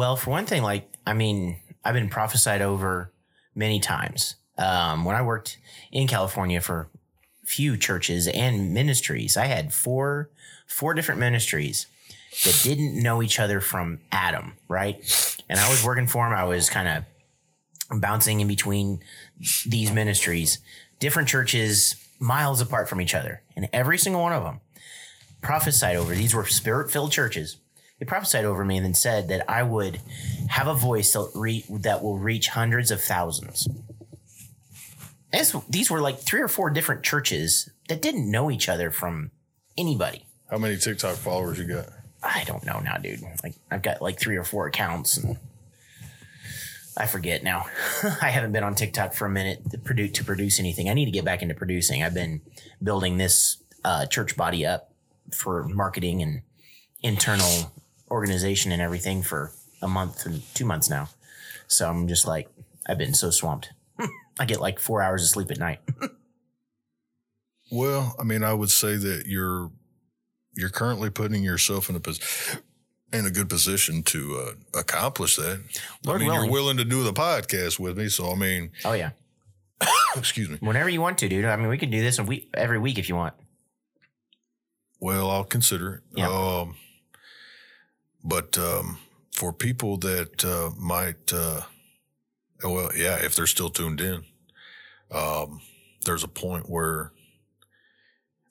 Well, for one thing, like I mean, I've been prophesied over many times. Um, when I worked in California for few churches and ministries, I had four four different ministries that didn't know each other from Adam, right? And I was working for them. I was kind of bouncing in between these ministries, different churches, miles apart from each other, and every single one of them prophesied over. These were spirit filled churches. They prophesied over me and then said that I would have a voice that, re- that will reach hundreds of thousands. As these were like three or four different churches that didn't know each other from anybody. How many TikTok followers you got? I don't know now, dude. Like I've got like three or four accounts and I forget now. I haven't been on TikTok for a minute to produce to produce anything. I need to get back into producing. I've been building this uh, church body up for marketing and internal organization and everything for a month and two months now. So I'm just like I've been so swamped. I get like four hours of sleep at night. Well, I mean, I would say that you're you're currently putting yourself in a pos- in a good position to uh, accomplish that. Lord I mean, willing. you're willing to do the podcast with me, so I mean, Oh yeah, excuse me. whenever you want to, dude. I mean, we can do this every week if you want. Well, I'll consider it. Yeah. Um, but um, for people that uh, might, uh, well, yeah, if they're still tuned in, um, there's a point where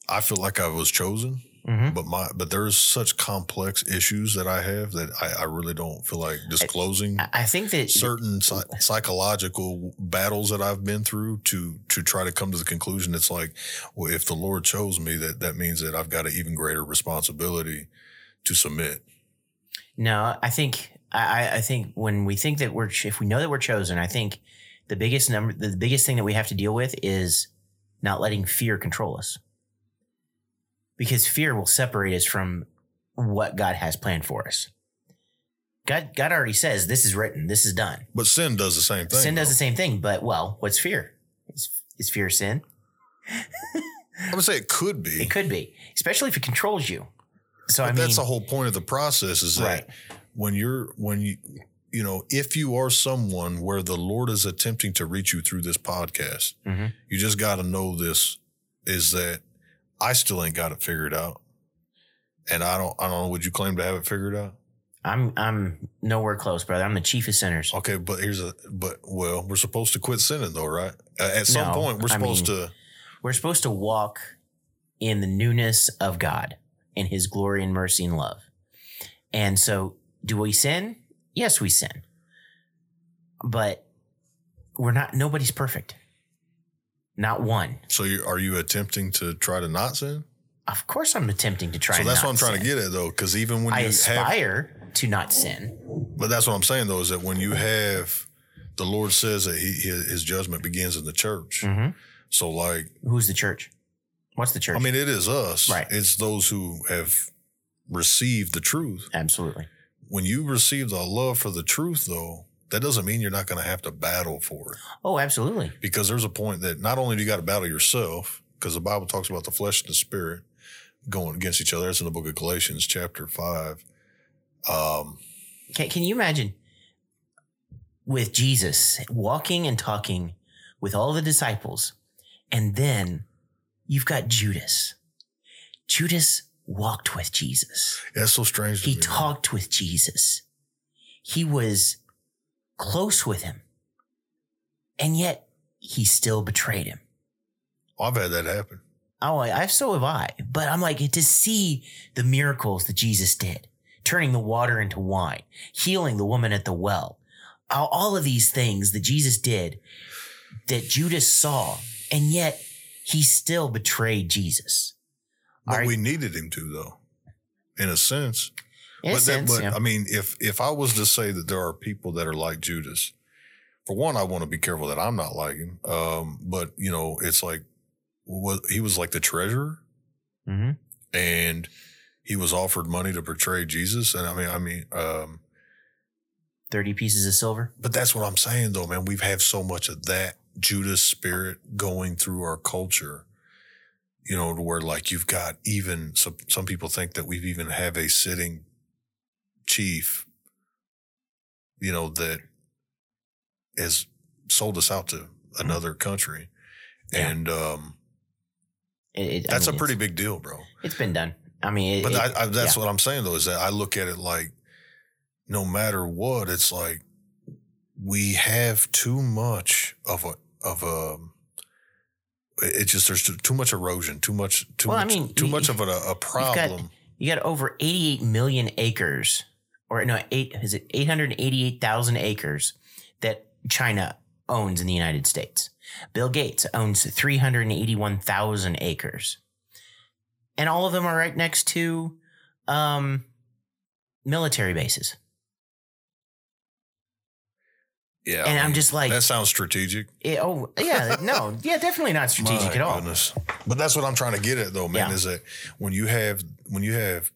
I feel like I was chosen, Mm-hmm. but my but there's such complex issues that I have that I, I really don't feel like disclosing I I think that certain psy- psychological battles that I've been through to to try to come to the conclusion it's like well if the Lord chose me that that means that I've got an even greater responsibility to submit No, I think I, I- I think when we think that we're if we know that we're chosen, I think the biggest number the biggest thing that we have to deal with is not letting fear control us. Because fear will separate us from what God has planned for us. God God already says this is written, this is done. but sin does the same thing sin does though. the same thing, but well, what's fear? Is, is fear sin? I'm gonna say it could be It could be, especially if it controls you. So but I mean, that's the whole point of the process is that Right. when you're when you you know if you are someone where the Lord is attempting to reach you through this podcast Mhm. you just got to know this is that I still ain't got it figured out. And I don't, I don't know. Would you claim to have it figured out? I'm I'm nowhere close, brother. I'm the chief of sinners. Okay, but here's a, but well, we're supposed to quit sinning though, right? At some No, point, we're I supposed mean- to. We're supposed to walk in the newness of God, in His glory and mercy and love. And so, do we sin? Yes, we sin. But we're not. Nobody's perfect. Not one. So, you, are you attempting to try to not sin? Of course, I'm attempting to try. so that's what I'm trying to get at though, because even when I you have, aspire to not sin. but that's what I'm saying though, is that when you have, the Lord says that he, his, judgment begins in the church. Mhm. So, like, Who's the church? What's the church? I mean, it is us. Right. It's those who have received the truth. absolutely. when you receive the love for the truth, though, that doesn't mean you're not going to have to battle for it. Oh, absolutely. Because there's a point that not only do you got to battle yourself, because the Bible talks about the flesh and the spirit going against each other. That's in the book of Galatians, chapter five. Um, Can, can you imagine with Jesus walking and talking with all the disciples, and then you've got Judas. Judas walked with Jesus. that's so strange. He me. talked with Jesus. He was close with him. And yet he still betrayed him. Oh, I've had that happen. Oh, I, I so have I. But I'm like to see the miracles that Jesus did, turning the water into wine, healing the woman at the well, all, all of these things that Jesus did that Judas saw, and yet he still betrayed Jesus. But Are- we needed him to, though, in a sense. In a but sense, that, but yeah. I mean, if if I was to say that there are people that are like Judas, for one, I want to be careful that I'm not like him. Um, but you know, it's like what he was like the treasurer, Mhm. and he was offered money to portray Jesus. And I mean, I mean, um, 30 pieces of silver. but that's what I'm saying, though, man. We've had so much of that Judas spirit going through our culture. You know, to where like you've got even some some people think that we've even have a sitting chief you know, that has sold us out to another country. Yeah. And um, It, it- I that's mean, a pretty big deal, bro. It's been done. I mean, it, But I, I, that's yeah. what I'm saying though, is that I look at it like no matter what, it's like we have too much of a of a. It just there's too, much erosion, too much, too Well, I much, mean, too you- much of a, a got- problem. you got over 88 million acres, or no, eight is it 888,000 acres that China owns in the United States. Bill Gates owns 381,000 acres, and all of them are right next to um, military bases. Yeah, and I I'm mean, just like, that sounds strategic. it- oh yeah, no, yeah, definitely not strategic at all. goodness. But that's what I'm trying to get at though, man, Yeah. is that when you have when you have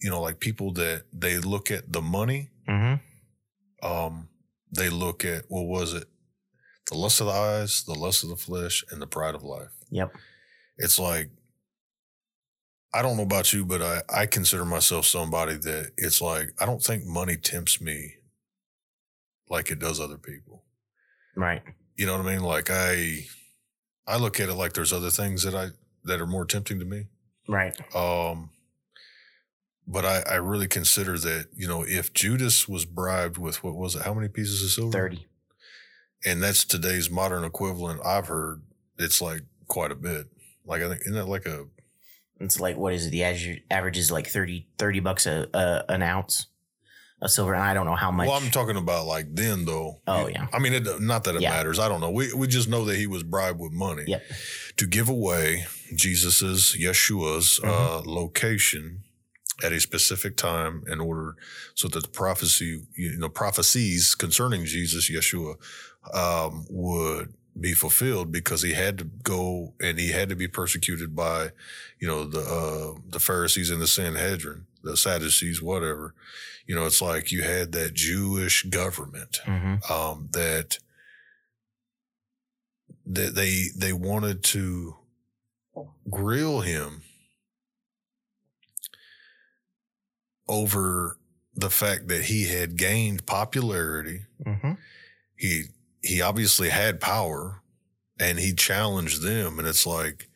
you know like people that they look at the money, hmm um, they look at what was it? The lust of the eyes, the lust of the flesh, and the pride of life. Yep. It's like I don't know about you, but I, I consider myself somebody that it's like I don't think money tempts me like it does other people. Right. You know what I mean? Like I I look at it like there's other things that I that are more tempting to me. Right. Um but I, I really consider that, you know, if Judas was bribed with what was it, how many pieces of silver? 30. And that's today's modern equivalent, I've heard it's like quite a bit. Like I think isn't that like a It's like what is it? The average, average is like 30, 30 bucks a, a an ounce silver, and I don't know how much. well, I'm talking about like then though. Oh, yeah. I mean, it, not that it Yeah. matters. I don't know. We we just know that he was bribed with money Yep. to give away Jesus's Yeshua's uh, Mm-hmm. location at a specific time in order so that the prophecy, you know, prophecies concerning Jesus, Yeshua, um, would be fulfilled because he had to go and he had to be persecuted by, you know, the uh, the Pharisees and the Sanhedrin, the Sadducees, whatever. You know, it's like you had that Jewish government hmm um, that that they they wanted to grill him over the fact that he had gained popularity. hmm He he obviously had power, and he challenged them. And it's like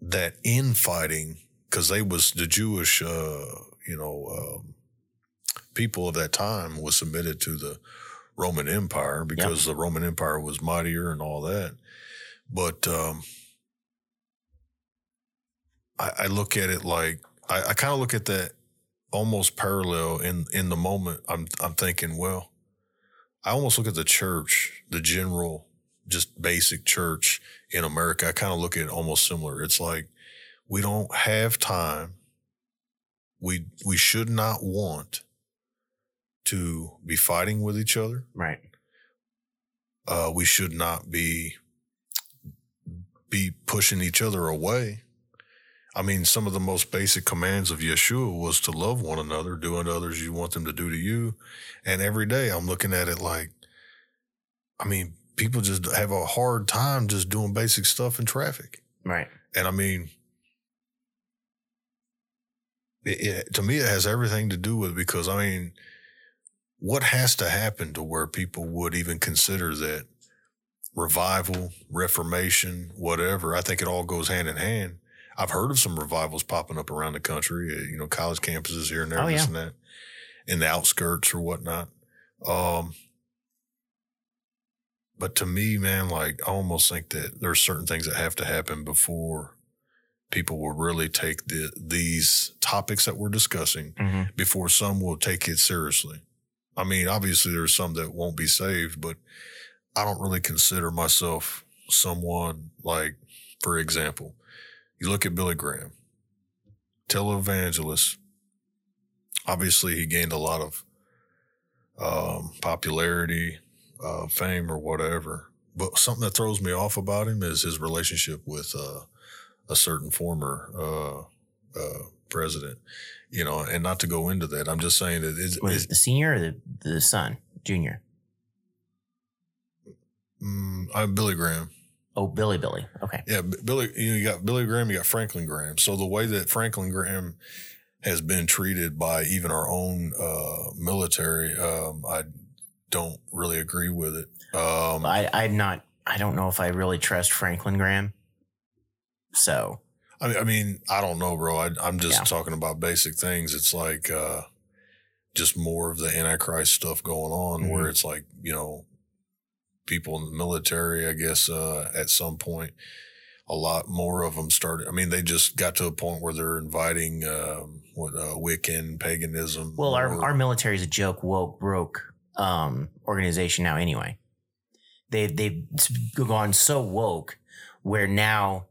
that infighting because they was the Jewish, uh, you know, um, people of that time was submitted to the Roman Empire because the Roman Empire was mightier and all that. But um, I, I look at it like I, I kind of look at that almost parallel in in the moment. I'm I'm thinking, well, I almost look at the church, the general, just basic church in America. I kind of look at it almost similar. It's like we don't have time. We we should not want to be fighting with each other. Right. Uh, we should not be be pushing each other away. I mean, some of the most basic commands of Yeshua was to love one another, do unto others you want them to do to you. And every day I'm looking at it like, I mean, people just have a hard time just doing basic stuff in traffic. Right. And I mean, it, it, to me, it has everything to do with because I mean, what has to happen to where people would even consider that revival, reformation, whatever? I think it all goes hand in hand. I've heard of some revivals popping up around the country, uh, you know, college campuses here and there, Oh, this yeah. and that, in the outskirts or whatnot. Um, but to me, man, like I almost think that there's certain things that have to happen before people will really take the these topics that we're discussing hmm before some will take it seriously. I mean, obviously there's some that won't be saved, but I don't really consider myself someone like, for example, you look at Billy Graham, televangelist. Obviously, he gained a lot of um, popularity, uh, fame, or whatever. But something that throws me off about him is his relationship with uh, a certain former uh, uh, president. You know, and not to go into that, I'm just saying that it's, Was it's it the senior or the, the son? Junior. mm, I'm Billy Graham. Oh, Billy Billy. Okay. Yeah, Billy. You, got Billy Graham. You got Franklin Graham. So the way that Franklin Graham has been treated by even our own uh, military. Um, I don't really agree with it. Um, I, I'm not. I don't know if I really trust Franklin Graham. So I mean, I mean, I don't know, bro. I, I'm just Yeah. talking about basic things. It's like uh, just more of the Antichrist stuff going on, where Mhm. it's like you know, people in the military. I guess uh, at some point, a lot more of them started. I mean, they just got to a point where they're inviting um, what uh, Wiccan paganism. well, our our military is a joke woke broke um, organization now. Anyway, they they've gone so woke where now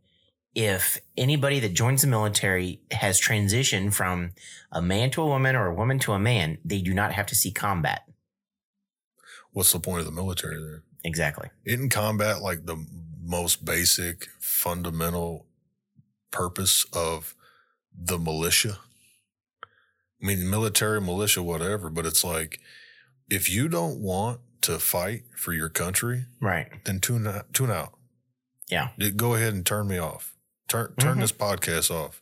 if anybody that joins the military has transitioned from a man to a woman or a woman to a man, they do not have to see combat. what's the point of the military then? Exactly. Isn't combat like the most basic, fundamental purpose of the militia? I mean, military, militia, whatever, but it's like if you don't want to fight for your country, Right. then tune out. Tune out. Yeah. Go ahead and turn me off. Turn turn Mhm. this podcast off.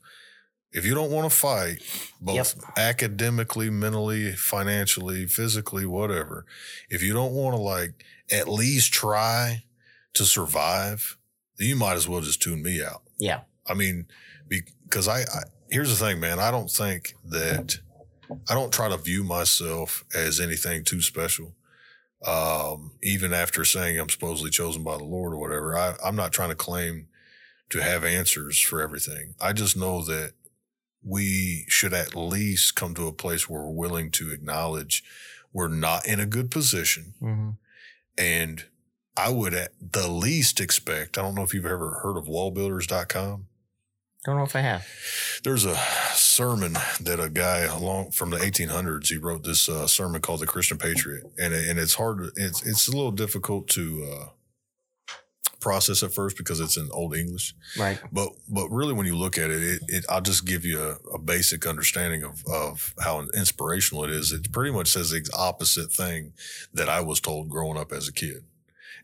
If you don't want to fight, both academically, mentally, financially, physically, whatever, if you don't want to like at least try to survive, then you might as well just tune me out. Yeah. I mean, because I, I here's the thing, man. I don't think that I don't try to view myself as anything too special. Um, even after saying I'm supposedly chosen by the Lord or whatever, I, I'm not trying to claim to have answers for everything. I just know that we should at least come to a place where we're willing to acknowledge we're not in a good position. Mm-hmm. And I would at the least expect, I don't know if you've ever heard of wallbuilders.com. Don't know if I have. There's a sermon that a guy along from the 1800s, he wrote this uh, sermon called the Christian Patriot. And, and it's hard, it's, it's a little difficult to uh, process at first because it's in old English. Right. But but really, when you look at it, it, it I'll just give you a, a basic understanding of of how inspirational it is. It pretty much says the opposite thing that I was told growing up as a kid.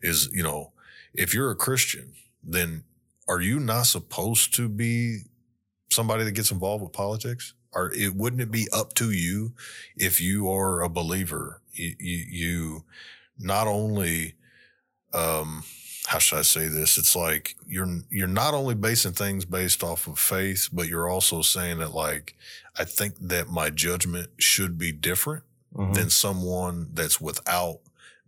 Is you know, if you're a Christian, then are you not supposed to be somebody that gets involved with politics? Or it wouldn't it be up to you if you are a believer? You, you, you not only um, how should I say this? It's like you're you're not only basing things based off of faith, but you're also saying that like I think that my judgment should be different Mhm. than someone that's without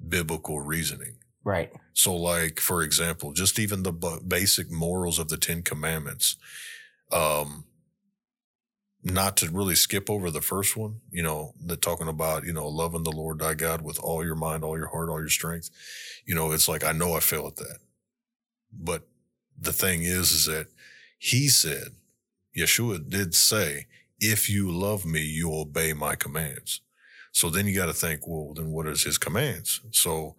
biblical reasoning. Right. So, like for example, just even the bu- basic morals of the Ten Commandments. Um, not to really skip over the first one, you know, the talking about, you know, loving the Lord thy God with all your mind, all your heart, all your strength. You know, it's like, I know I fail at that. But the thing is, is that he said, Yeshua did say, if you love me, you obey my commands. So then you got to think, well, then what is his commands? So,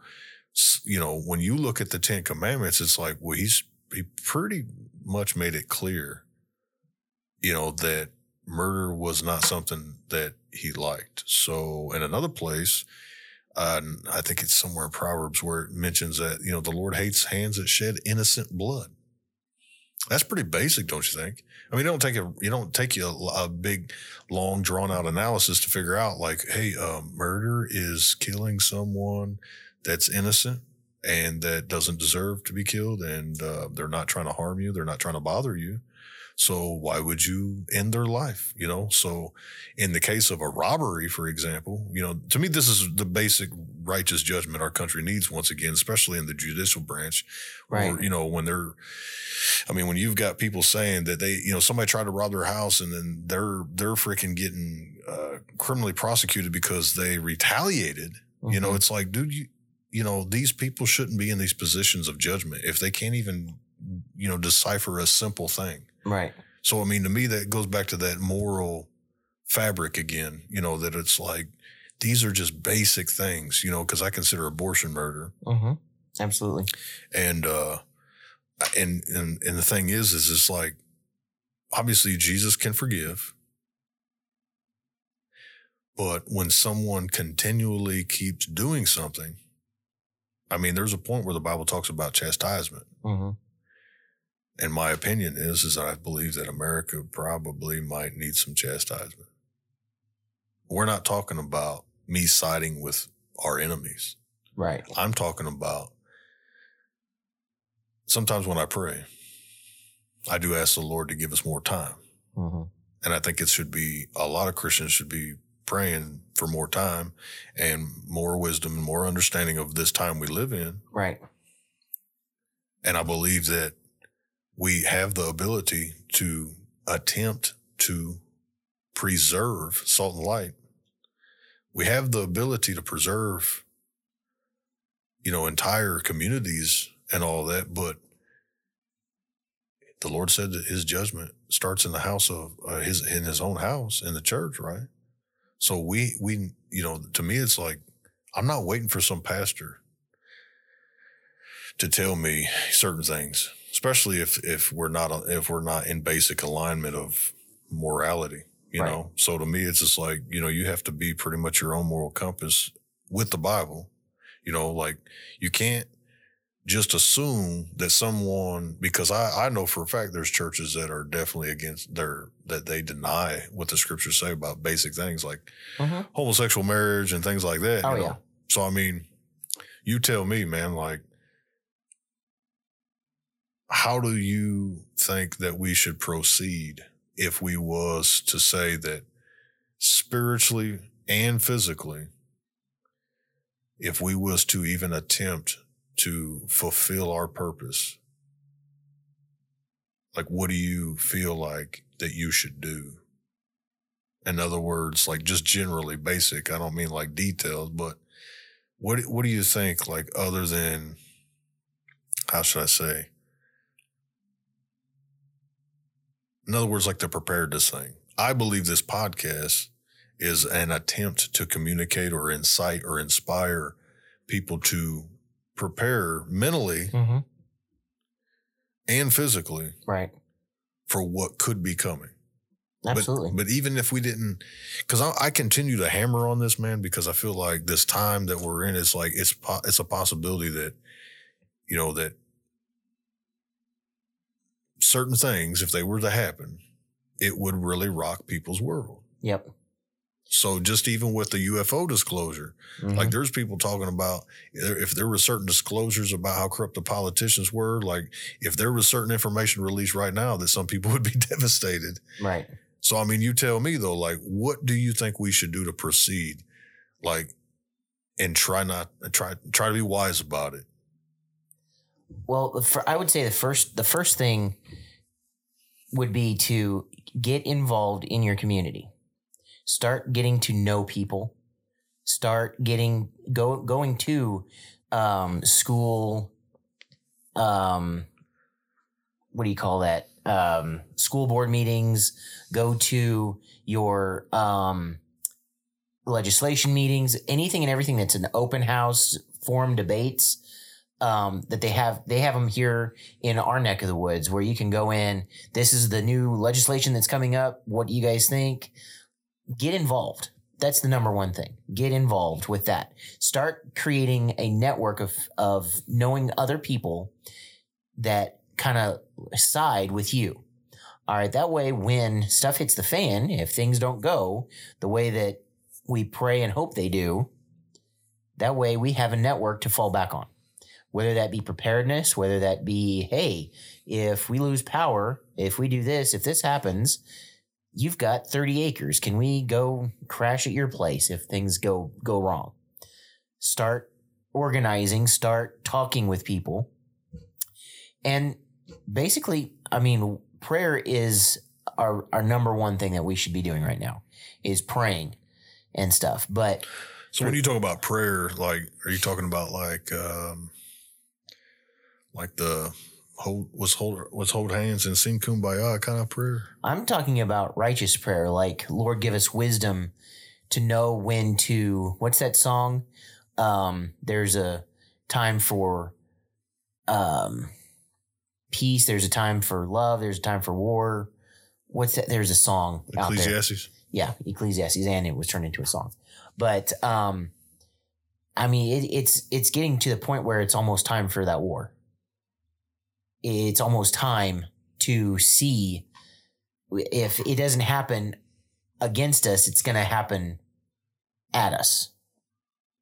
you know, when you look at the Ten Commandments, it's like, well, he's, he pretty much made it clear, you know, that murder was not something that he liked. So in another place, uh, I think it's somewhere in Proverbs where it mentions that, you know, the Lord hates hands that shed innocent blood. That's pretty basic, don't you think? I mean, it don't take a, you don't take you a, a big, long, drawn out analysis to figure out like, hey, um, murder is killing someone that's innocent and that doesn't deserve to be killed, and uh, they're not trying to harm you, they're not trying to bother you. So why would you end their life? You know, so in the case of a robbery, for example, you know, to me, this is the basic righteous judgment our country needs once again, especially in the judicial branch. Right. Or, you know, when they're, I mean, when you've got people saying that they, you know, somebody tried to rob their house and then they're, they're freaking getting uh, criminally prosecuted because they retaliated. You know, Mhm. it's like, dude, you, you know, these people shouldn't be in these positions of judgment if they can't even, you know, decipher a simple thing. Right. So, I mean, to me, that goes back to that moral fabric again, you know, that it's like, these are just basic things, you know, because I consider abortion murder. Mm-hmm. Absolutely. And, uh, and, and, and the thing is, is it's like, obviously Jesus can forgive. But when someone continually keeps doing something, I mean, there's a point where the Bible talks about chastisement. Mm-hmm. And my opinion is, is that I believe that America probably might need some chastisement. We're not talking about me siding with our enemies. Right. I'm talking about sometimes when I pray, I do ask the Lord to give us more time. hmm And I think it should be a lot of Christians should be praying for more time and more wisdom and more understanding of this time we live in. Right. And I believe that we have the ability to attempt to preserve salt and light. We have the ability to preserve, you know, entire communities and all that, but the Lord said that his judgment starts in the house of uh, his, in his own house, in the church, right? So we, we, you know, to me, it's like, I'm not waiting for some pastor to tell me certain things, especially if if we're not if we're not in basic alignment of morality. You Right. know, so to me, it's just like you know you have to be pretty much your own moral compass with the Bible. You know, like you can't just assume that someone because I I know for a fact there's churches that are definitely against their that they deny what the scriptures say about basic things like hmm homosexual marriage and things like that. Oh, you know? yeah. So I mean, you tell me, man, like how do you think that we should proceed if we was to say that spiritually and physically if we was to even attempt to fulfill our purpose like what do you feel like that you should do? In other words like just generally basic i don't mean like details but what what do you think like other than how should i say in other words like the preparedness thing i believe this podcast is an attempt to communicate or incite or inspire people to prepare mentally hmm and physically Right. for what could be coming Absolutely. But, but even if we didn't, because I, I continue to hammer on this man because I feel like this time that we're in, it's like it's po- it's a possibility that, you know, that certain things, if they were to happen, it would really rock people's world. yep. So just even with the UFO disclosure, Mhm. like there's people talking about if there were certain disclosures about how corrupt the politicians were, like if there was certain information released right now that some people would be devastated. right. So I mean, you tell me though, like, what do you think we should do to proceed, like, and try not try try to be wise about it? Well, fir- I would say the first the first thing would be to get involved in your community. Start getting to know people. Start getting go going to um, school. Um, what do you call that? Um, school board meetings. Go to your um, legislation meetings. Anything and everything that's an open house forum debates um, that they have they have them here in our neck of the woods where you can go in. This is the new legislation that's coming up. What do you guys think? Get involved. That's the number one thing. Get involved with that. Start creating a network of of knowing other people that kind of side with you. All right that way when stuff hits the fan if things don't go the way that we pray and hope they do that way we have a network to fall back on whether that be preparedness, whether that be, hey, if we lose power, if we do this, if this happens, you've got 30 acres. Can we go crash at your place if things go go wrong? Start organizing, start talking with people. And basically, I mean, prayer is our our number one thing that we should be doing right now is praying and stuff. But So when you talk about prayer, like, are you talking about like, um, like the hold was hold was hold hands and sing kumbaya kind of prayer? I'm talking about righteous prayer, like Lord, give us wisdom to know when to. What's that song? Um, there's a time for um, peace. There's a time for love. There's a time for war. What's that? There's a song out there. Ecclesiastes. Yeah, Ecclesiastes, and it was turned into a song. But um, I mean, it, it's it's getting to the point where it's almost time for that war. It's almost time to see if it doesn't happen against us, it's going to happen at us.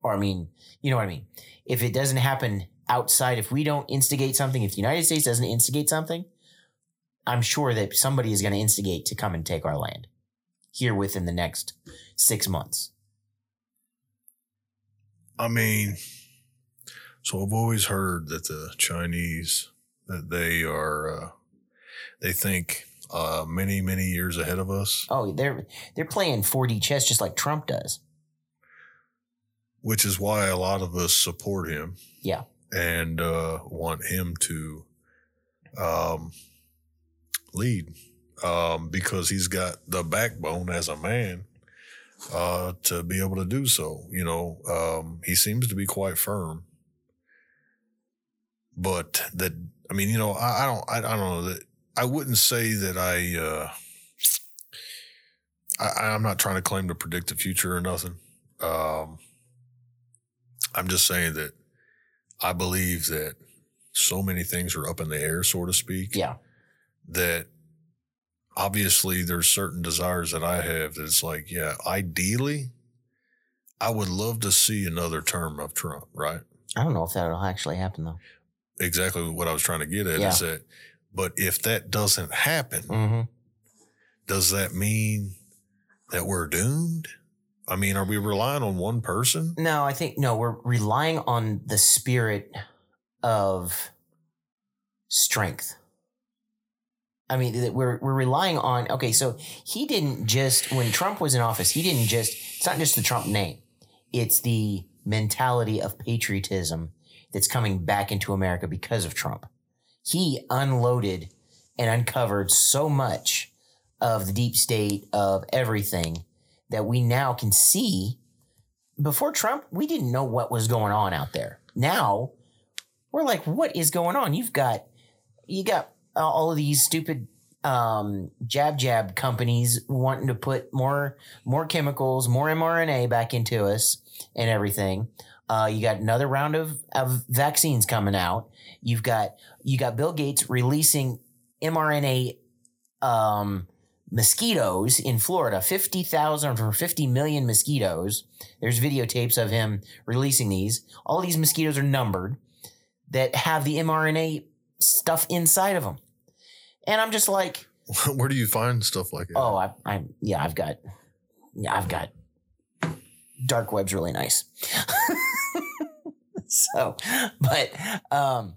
Or I mean, you know what I mean. If it doesn't happen outside, if we don't instigate something, if the United States doesn't instigate something, I'm sure that somebody is going to instigate to come and take our land here within the next six months. I mean, so I've always heard that the Chinese that they are uh, they think uh, many many years ahead of us, Oh, they're they're playing 4D chess just like Trump does. which is why a lot of us support him Yeah. and uh, want him to um, lead um, because he's got the backbone as a man uh, to be able to do so. You know, um, he seems to be quite firm, but that I mean, you know, I, I don't, I, I don't know that I wouldn't say that I. Uh, I, I'm not trying to claim to predict the future or nothing. Um, I'm just saying that I believe that so many things are up in the air, so to speak. Yeah. That obviously there's certain desires that I have that it's like, yeah, ideally, I would love to see another term of Trump, right? I don't know if that'll actually happen though. Exactly what I was trying to get at Yeah. is that, but if that doesn't happen, Mm-hmm. does that mean that we're doomed? I mean, are we relying on one person? No, I think no, we're relying on the spirit of strength. I mean, we're we're relying on okay, so he didn't just when Trump was in office, he didn't just it's not just the Trump name. It's the mentality of patriotism that's coming back into America because of Trump. He unloaded and uncovered so much of the deep state of everything that we now can see before Trump, we didn't know what was going on out there. Now we're like, what is going on? You've got, you got all of these stupid um, jab jab companies wanting to put more, more chemicals, more mRNA back into us and everything. Uh, you got another round of, of vaccines coming out. You've got, you got Bill Gates releasing mRNA, um, mosquitoes in Florida, 50,000 or 50 million mosquitoes. There's videotapes of him releasing these. All these mosquitoes are numbered that have the mRNA stuff inside of them. And I'm just like, Where do you find stuff like that? oh, I, I, yeah, I've got, yeah, I've got, dark web's really nice. so, but, um,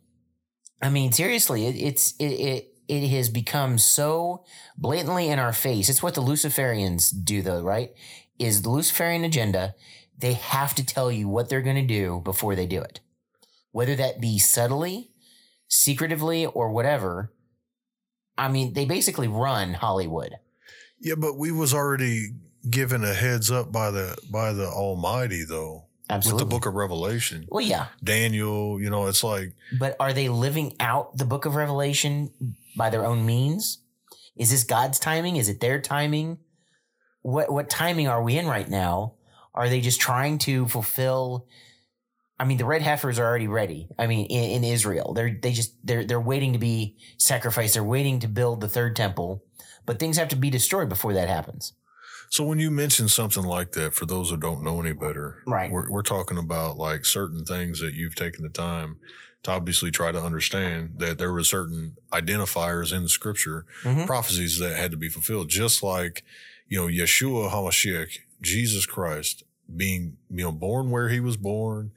I mean, seriously, it, it's, it, it, it has become so blatantly in our face. It's what the Luciferians do, though, right? Is the Luciferian agenda, they have to tell you what they're going to do before they do it. Whether that be subtly, secretively, or whatever. I mean, they basically run Hollywood. Yeah, but we was already given a heads up by the by the Almighty though. Absolutely. With the book of Revelation. well, yeah. Daniel, you know, it's like But are they living out the book of Revelation by their own means? Is this God's timing? Is it their timing? What what timing are we in right now? Are they just trying to fulfill I mean, the red heifers are already ready. I mean, in, in Israel, they're they just they're they're waiting to be sacrificed. They're waiting to build the third temple, but things have to be destroyed before that happens. So when you mention something like that, for those who don't know any better, Right. We're we're talking about like certain things that you've taken the time to obviously try to understand that there were certain identifiers in the scripture, Mhm. prophecies that had to be fulfilled, just like, you know, Yeshua HaMashiach, Jesus Christ, being, you know, born where he was born,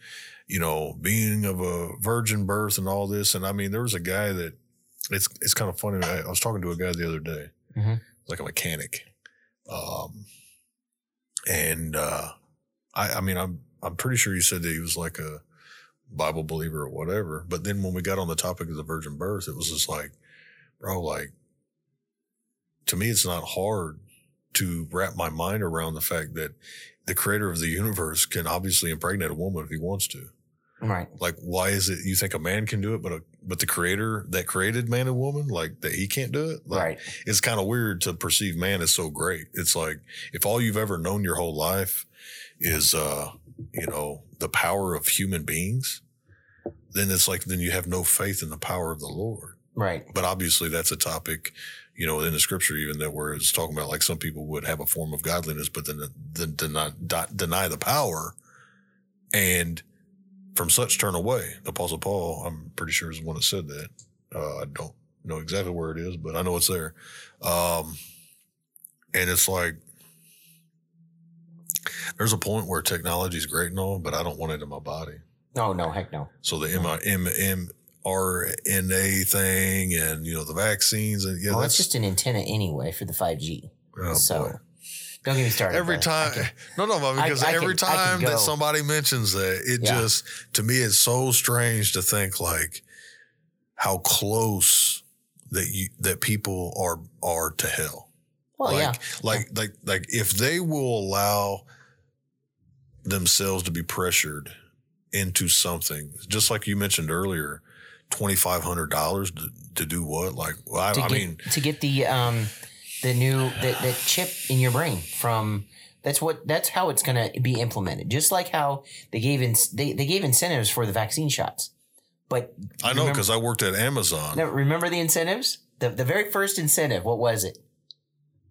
you know, being of a virgin birth and all this. And I mean, there was a guy that it's, it's kind of funny. I, I was talking to a guy the other day, Mhm. like a mechanic. Um, and, uh, I, I mean, I'm, I'm pretty sure he said that he was like a Bible believer or whatever. But then when we got on the topic of the virgin birth, it was just like, bro, like, to me, it's not hard to wrap my mind around the fact that the creator of the universe can obviously impregnate a woman if he wants to. Right. Like, why is it you think a man can do it, but a, but the creator that created man and woman, like that he can't do it? Like, Right. It's kind of weird to perceive man as so great. It's like if all you've ever known your whole life is, uh, you know, the power of human beings, then it's like then you have no faith in the power of the Lord. Right. But obviously, that's a topic, you know, in the scripture, even that where it's talking about like some people would have a form of godliness, but then, then deny, deny the power And from such turn away, the Apostle Paul, I'm pretty sure is the one that said that. Uh, I don't know exactly where it is, but I know it's there. Um, and it's like, there's a point where technology is great and all, but I don't want it in my body. No, no, heck no. So the M- M- mRNA thing and, you know, the vaccines and yeah, well, that's it's just an antenna anyway for the 5G. oh, so boy. Don't get me started. Every time, can- no, no, but I- because I every can time that somebody mentions that, it Yeah. just to me it's so strange to think like how close that you that people are are to hell. well, like, yeah. like like like if they will allow themselves to be pressured into something, just like you mentioned earlier, twenty five hundred dollars to, to do what? Like, well, I, to I get mean, to get the um the new the, the chip in your brain from that's what that's how it's going to be implemented just like how they gave in they, they gave incentives for the vaccine shots but I know because I worked at Amazon. no, remember the incentives the, the very first incentive what was it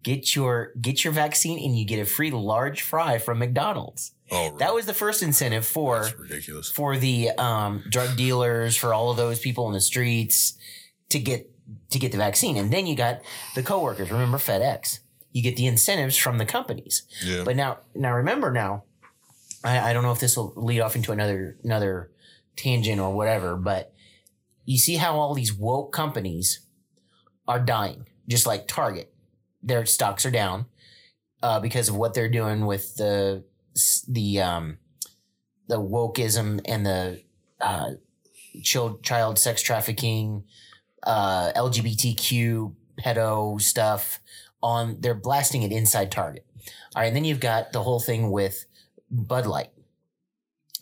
get your get your vaccine and you get a free large fry from mcdonald's oh, really? that was the first incentive for ridiculous. for the um, drug dealers, for all of those people in the streets to get to get the vaccine. And then you got the coworkers. Remember FedEx? You get the incentives from the companies. Yeah. But now, now remember now, I, I don't know if this will lead off into another another tangent or whatever, but you see how all these woke companies are dying, just like Target. Their stocks are down uh, because of what they're doing with the the um, the wokeism and the uh, child child sex trafficking, uh, LGBTQ pedo stuff on. They're blasting it inside Target. All right, and then you've got the whole thing with Bud Light.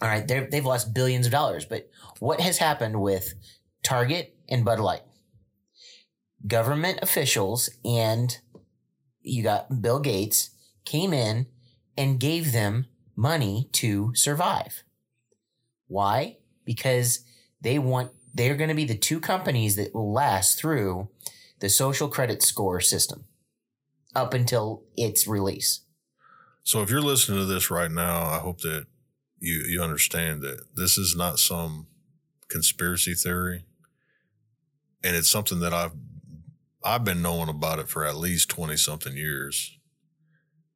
All right, they've lost billions of dollars, but what has happened with Target and Bud Light? Government officials and you got Bill Gates came in and gave them money to survive. Why? Because they want they're going to be the two companies that will last through the social credit score system up until its release. So if you're listening to this right now, I hope that you you understand that this is not some conspiracy theory, and it's something that I've I've been knowing about it for at least twenty something years.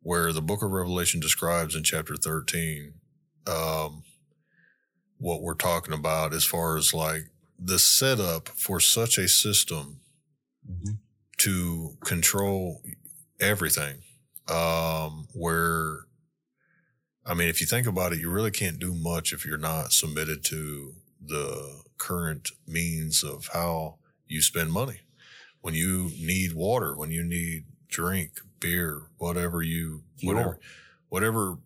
Where the Book of Revelation describes in chapter thirteen, um, what we're talking about as far as like the setup for such a system to control everything. Um, where, I mean, if you think about it, you really can't do much if you're not submitted to the current means of how you spend money. When you need water, when you need drink, beer, whatever you, Fuel. whatever, whatever,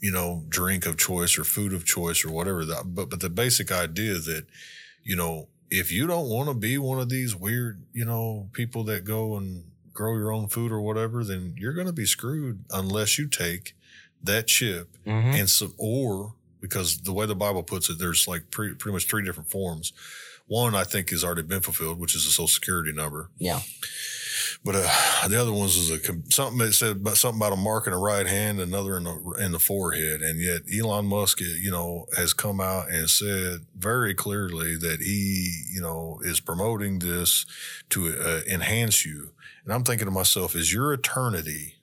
you know, drink of choice or food of choice or whatever that, but, but the basic idea that, you know, if you don't want to be one of these weird, you know, people that go and grow your own food or whatever, then you're going to be screwed unless you take that chip Mm-hmm. and some, or because the way the Bible puts it, there's like pre, pretty much three different forms. One I think has already been fulfilled, which is a social security number. Yeah. But uh, the other ones was a something that said about something about a mark in the right hand, another in the in the forehead, and yet Elon Musk, you know, has come out and said very clearly that he, you know, is promoting this to uh, enhance you. And I'm thinking to myself, is your eternity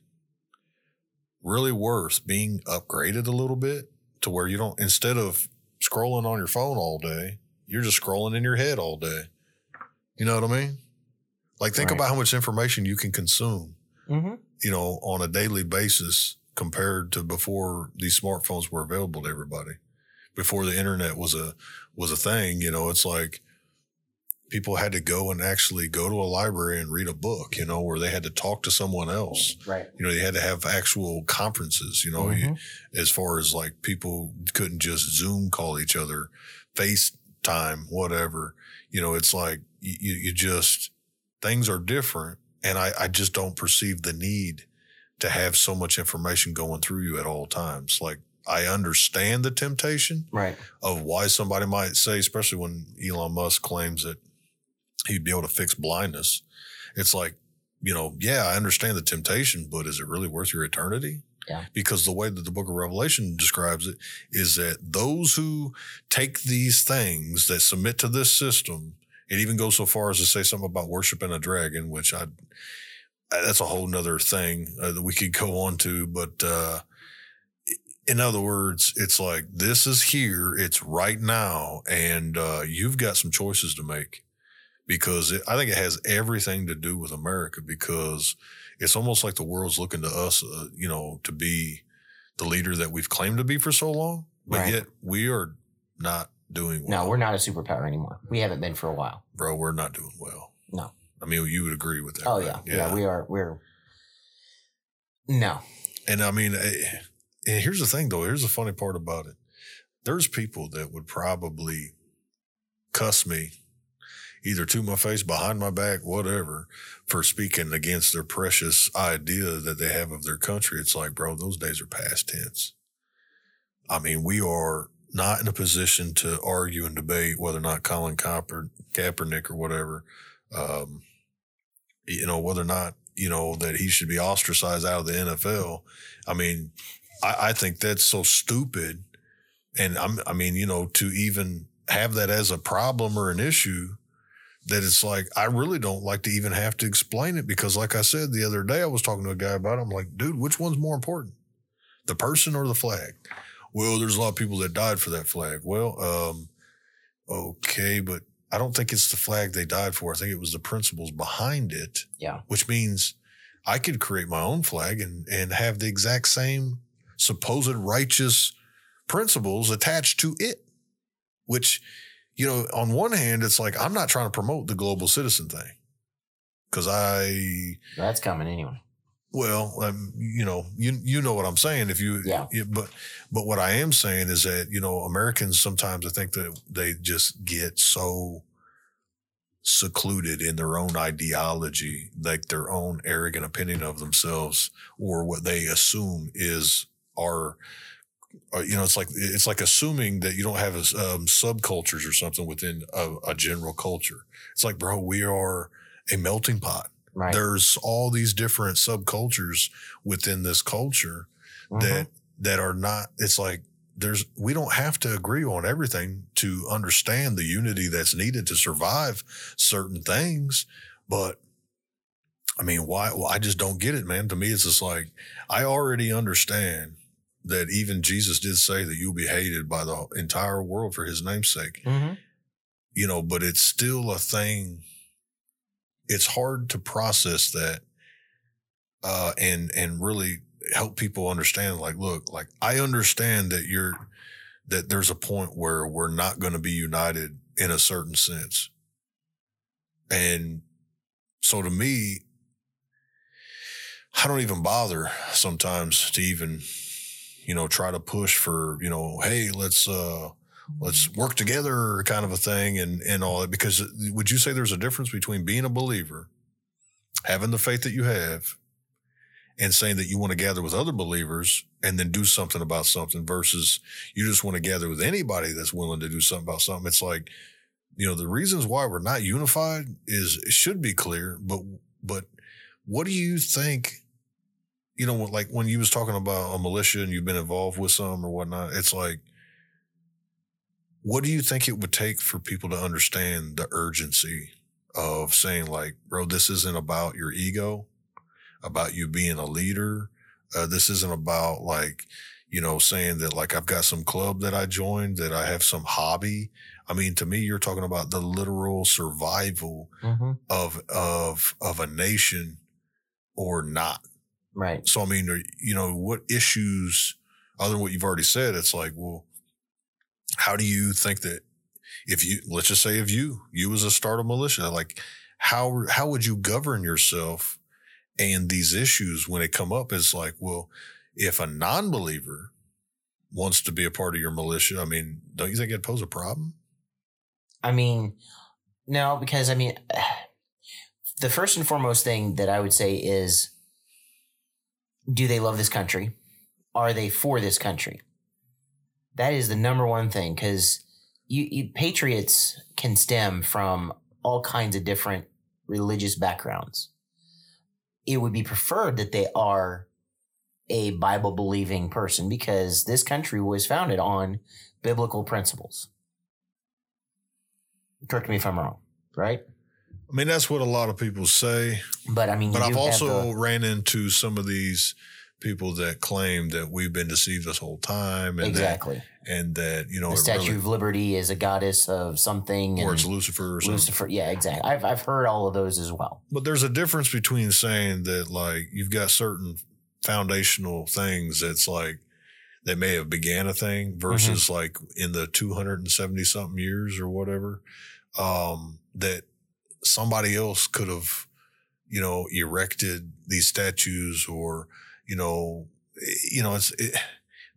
really worth being upgraded a little bit to where you don't instead of scrolling on your phone all day, you're just scrolling in your head all day. You know what I mean? Like think Right. about how much information you can consume, Mm-hmm. you know, on a daily basis compared to before these smartphones were available to everybody. Before the internet was a was a thing, you know, it's like people had to go and actually go to a library and read a book, you know, where they had to talk to someone else. Right. You know, they had to have actual conferences, you know, Mhm. as far as like people couldn't just Zoom call each other, FaceTime, whatever. You know, it's like you, you you just, things are different. And I, I just don't perceive the need to have so much information going through you at all times. Like I understand the temptation Right. of why somebody might say, especially when Elon Musk claims that he'd be able to fix blindness. It's like, you know, yeah, I understand the temptation, but is it really worth your eternity? Because the way that the book of Revelation describes it is that those who take these things that submit to this system, it even goes so far as to say something about worshiping a dragon, which I, that's a whole nother thing uh, that we could go on to. But, uh, in other words, it's like this is here, it's right now, and uh, you've got some choices to make because it, I think it has everything to do with America because it's almost like the world's looking to us, uh, you know, to be the leader that we've claimed to be for so long, but Right. yet we are not doing well. No, we're not a superpower anymore. We haven't been for a while. bro. We're not doing well. No. I mean, you would agree with that. Oh right? yeah. yeah, We are. We're no. And I mean, eh, and here's the thing though. Here's the funny part about it. There's people that would probably cuss me either to my face, behind my back, whatever, for speaking against their precious idea that they have of their country. It's like, bro, those days are past tense. I mean, we are not in a position to argue and debate whether or not Colin Kaeper, Kaepernick or whatever, um, you know, whether or not, you know, that he should be ostracized out of the NFL. I mean, I, I think that's so stupid. And I'm, I mean, you know, to even have that as a problem or an issue that it's like, I really don't like to even have to explain it because, like I said the other day, I was talking to a guy about it. I'm like, dude, which one's more important? The person or the flag? Well, there's a lot of people that died for that flag. Well, um, okay, but I don't think it's the flag they died for. I think it was the principles behind it Yeah. which means I could create my own flag and, and have the exact same supposed righteous principles attached to it. Which, you know, on one hand, it's like I'm not trying to promote the global citizen thing because I, That's coming anyway. well, um, you know, you you know what I'm saying. If you, Yeah. you- but but what I am saying is that you know Americans sometimes I think that they just get so secluded in their own ideology, like their own arrogant opinion of themselves, or what they assume is our. Or, you know, it's like it's like assuming that you don't have um, subcultures or something within a, a general culture. It's like, bro, we are a melting pot Right. there's all these different subcultures within this culture Mhm. that that are not it's like there's we don't have to agree on everything to understand the unity that's needed to survive certain things but i mean why well, i just don't get it man to me it's just like i already understand that even jesus did say that you'll be hated by the entire world for his name's sake Mhm. you know, but it's still a thing. It's hard to process that, uh, and, and really help people understand, like, look, like I understand that you're, that there's a point where we're not going to be united in a certain sense. And so to me, I don't even bother sometimes to even, you know, try to push for, you know, hey, let's, uh, let's work together kind of a thing and and all that because would you say there's a difference between being a believer having the faith that you have and saying that you want to gather with other believers and then do something about something versus you just want to gather with anybody that's willing to do something about something? It's like you know the reasons why we're not unified is it should be clear but but what do you think you know like when you was talking about a militia and you've been involved with some or whatnot it's like what do you think it would take for people to understand the urgency of saying like bro this isn't about your ego about you being a leader. Uh, this isn't about like you know saying that like i've got some club that i joined that i have some hobby. I mean to me you're talking about the literal survival Mhm. of of of a nation or not Right. so I mean, you know, what issues other than what you've already said? It's like, well, how do you think that if you let's just say if you you as a start of militia, like how how would you govern yourself and these issues when they come up? Is like, well, if a non-believer wants to be a part of your militia, I mean, don't you think it'd pose a problem? I mean, no, because I mean, the first and foremost thing that I would say is do they love this country? Are they for this country? That is the number one thing because you, you patriots can stem from all kinds of different religious backgrounds. It would be preferred that they are a Bible believing person because this country was founded on biblical principles. Correct me if I'm wrong, right? I mean, that's what a lot of people say. But I mean, But I've also the- ran into some of these people that claim that we've been deceived this whole time, and exactly that and that you know the Statue really, of Liberty is a goddess of something, or and it's Lucifer or something. Lucifer. Yeah, exactly. I've I've heard all of those as well. But there's a difference between saying that like you've got certain foundational things that's like that may have began a thing versus Mm-hmm. like in the 270 something years or whatever um that somebody else could have you know erected these statues or you know eh, you know it's it,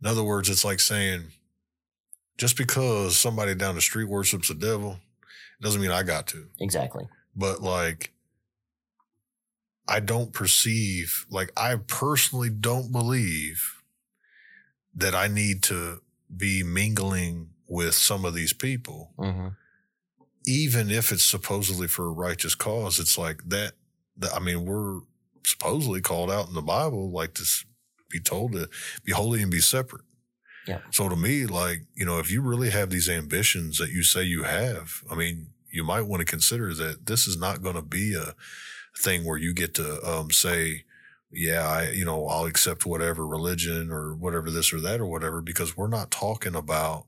in other words it's like saying just because somebody down the street worships the devil doesn't mean I got to Exactly. but like I don't perceive like I personally don't believe that I need to be mingling with some of these people hmm even if it's supposedly for a righteous cause it's like that, that I mean we're supposedly called out in the Bible like to be told to be holy and be separate Yeah. so to me like you know if you really have these ambitions that you say you have I mean you might want to consider that this is not going to be a thing where you get to um, say, yeah, I, you know, I'll accept whatever religion or whatever this or that or whatever, because we're not talking about,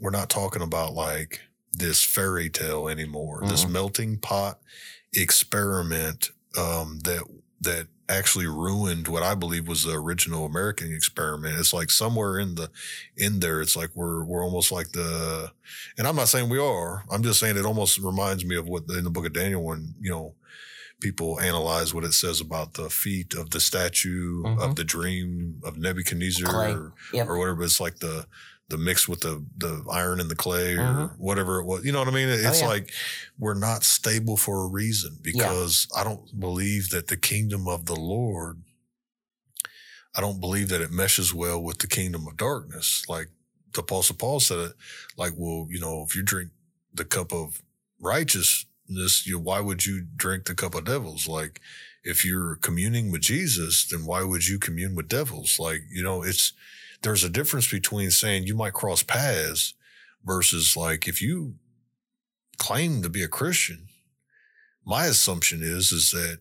we're not talking about like this fairy tale anymore, this Mhm. melting pot experiment um, that that actually ruined what I believe was the original American experiment. It's like somewhere in the in there, it's like we're we're almost like the and I'm not saying we are. I'm just saying it almost reminds me of what in the book of Daniel when, you know, people analyze what it says about the feet of the statue Mhm. of the dream of Nebuchadnezzar or, Yep. or whatever. It's like the the mix with the the iron and the clay or Mhm. whatever it was. You know what I mean? It's yeah. like we're not stable for a reason because I don't believe that the kingdom of the Lord I don't believe that it meshes well with the kingdom of darkness. Like the Apostle Paul said it, like, well, you know, if you drink the cup of righteousness, you why would you drink the cup of devils? Like, if you're communing with Jesus, then why would you commune with devils? Like, you know, it's there's a difference between saying you might cross paths versus like if you claim to be a Christian, my assumption is is that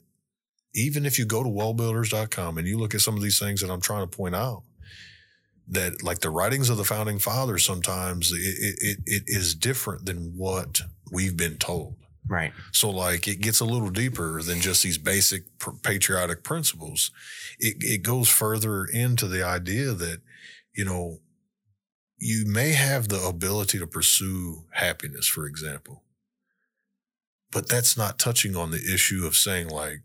even if you go to wallbuilders.com and you look at some of these things that I'm trying to point out, that like the writings of the founding fathers sometimes it, it, it, it is different than what we've been told. Right. So like it gets a little deeper than just these basic patriotic principles. It, it goes further into the idea that, you know, you may have the ability to pursue happiness, for example, but that's not touching on the issue of saying like,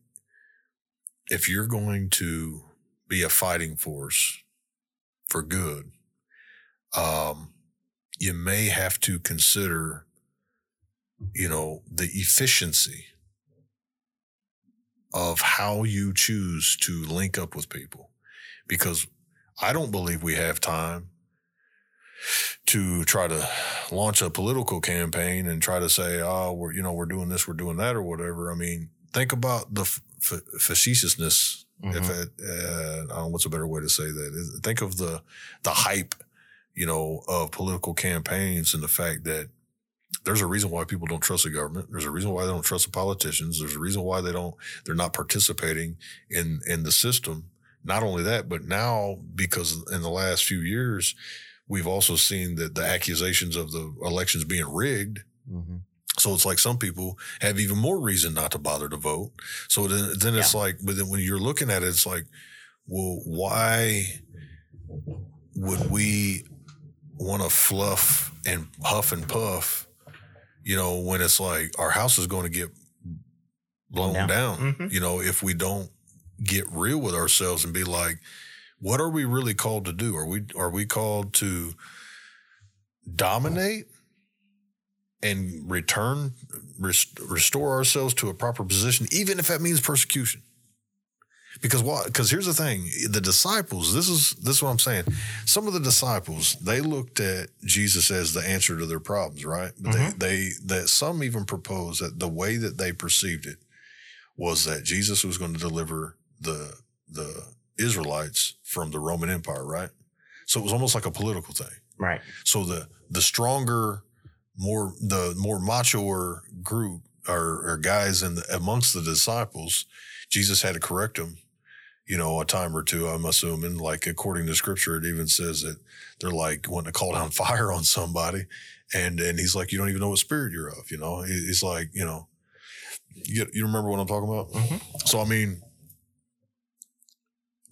if you're going to be a fighting force for good, um, you may have to consider, you know, the efficiency of how you choose to link up with people. Because I don't believe we have time to try to launch a political campaign and try to say, oh, we're, you know, we're doing this, we're doing that, or whatever. I mean, think about the f- f- facetiousness if Mhm. it, uh, I don't know what's a better way to say that. Think of the the hype, you know, of political campaigns and the fact that there's a reason why people don't trust the government. There's a reason why they don't trust the politicians. There's a reason why they don't. They're not participating in in the system. Not only that, but now because in the last few years, we've also seen that the accusations of the elections being rigged. Mhm. So it's like some people have even more reason not to bother to vote. So then, then it's like, but then when you're looking at it, it's like, well, why would we want to fluff and huff and puff, you know, when it's like our house is going to get blown Down. down, Mhm. you know, if we don't get real with ourselves and be like, what are we really called to do? Are we, are we called to dominate and return, rest, restore ourselves to a proper position, even if that means persecution. Because what? Because here's the thing: the disciples. This is this is what I'm saying. Some of the disciples they looked at Jesus as the answer to their problems, right? But they mm-hmm. they that some even proposed that the way that they perceived it was that Jesus was going to deliver the the Israelites from the Roman Empire, right? So it was almost like a political thing. Right. So the the stronger, more the more machoer group or, or guys in the, amongst the disciples, Jesus had to correct them, you know, a time or two. I'm assuming, like according to Scripture, it even says that they're like wanting to call down fire on somebody, and and he's like, you don't even know what spirit you're of, you know. He- He's like, you know, you you remember what I'm talking about? Mhm. So I mean,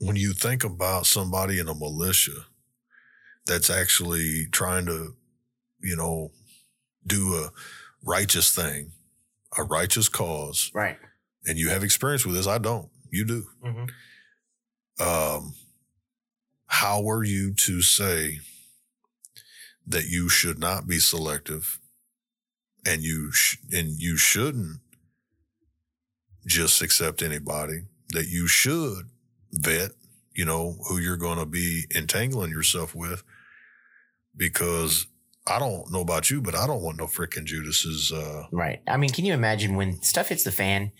when you think about somebody in a militia that's actually trying to, you know, do a righteous thing, a righteous cause, Right. and you have experience with this, I don't. You do. Mhm. Um, how are you to say that you should not be selective, and you sh- and you shouldn't just accept anybody? That you should vet, you know, who you're going to be entangling yourself with, because I don't know about you, but I don't want no freaking Judas's. Uh, Right. I mean, can you imagine when stuff hits the fan?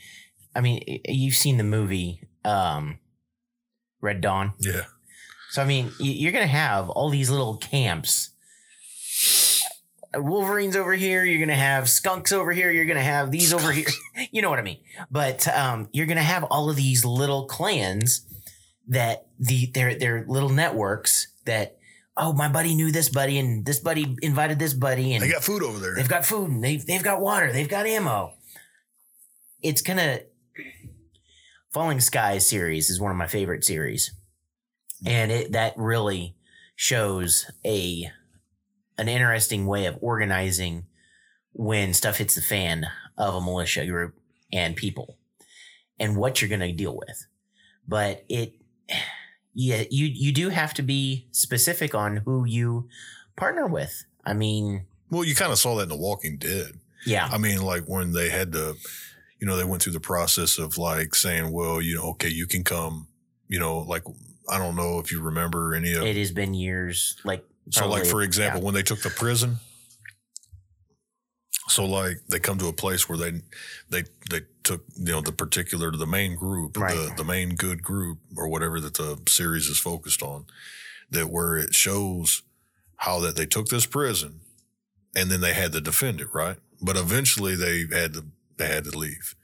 I mean, you've seen the movie um, Red Dawn. yeah, So I mean, you're gonna have all these little camps. Wolverines over here. You're gonna have skunks over here. You're gonna have these over here. You know what I mean? But um, you're gonna have all of these little clans that the they're they're little networks that. Oh, my buddy knew this buddy, and this buddy invited this buddy, and they got food over there. They've got food and they've, they've got water. They've got ammo. It's gonna. Falling Skies series is one of my favorite series. And it that really shows a an interesting way of organizing when stuff hits the fan of a militia group and people and what you're gonna deal with. But it yeah, you you do have to be specific on who you partner with. I mean, Well, you kind of saw that in The Walking Dead. yeah. I mean, like when they had to, you know, they went through the process of like saying, well, you know, okay, you can come, you know, like, I don't know if you remember any of, It has been years. Like so like, for example, yeah. when they took the prison, so like they come to a place where they, they, they took, you know, the particular, the main group, the, Right. the main good group or whatever that the series is focused on, that where it shows how that they took this prison and then they had to defend it, right? But eventually they had to they had to leave.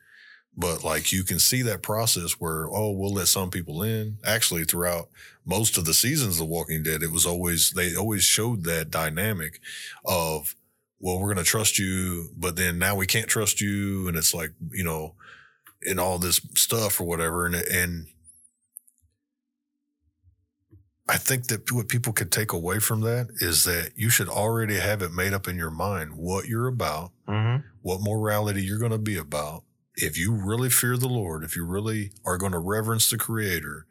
But like you can see that process where oh we'll let some people in. Actually, throughout most of the seasons of The Walking Dead, it was always they always showed that dynamic of well we're going to trust you, but then now we can't trust you, and it's like you know, and all this stuff or whatever, and and I think that what people could take away from that is that you should already have it made up in your mind what you're about, Mhm. what morality you're going to be about. If you really fear the Lord, if you really are going to reverence the Creator,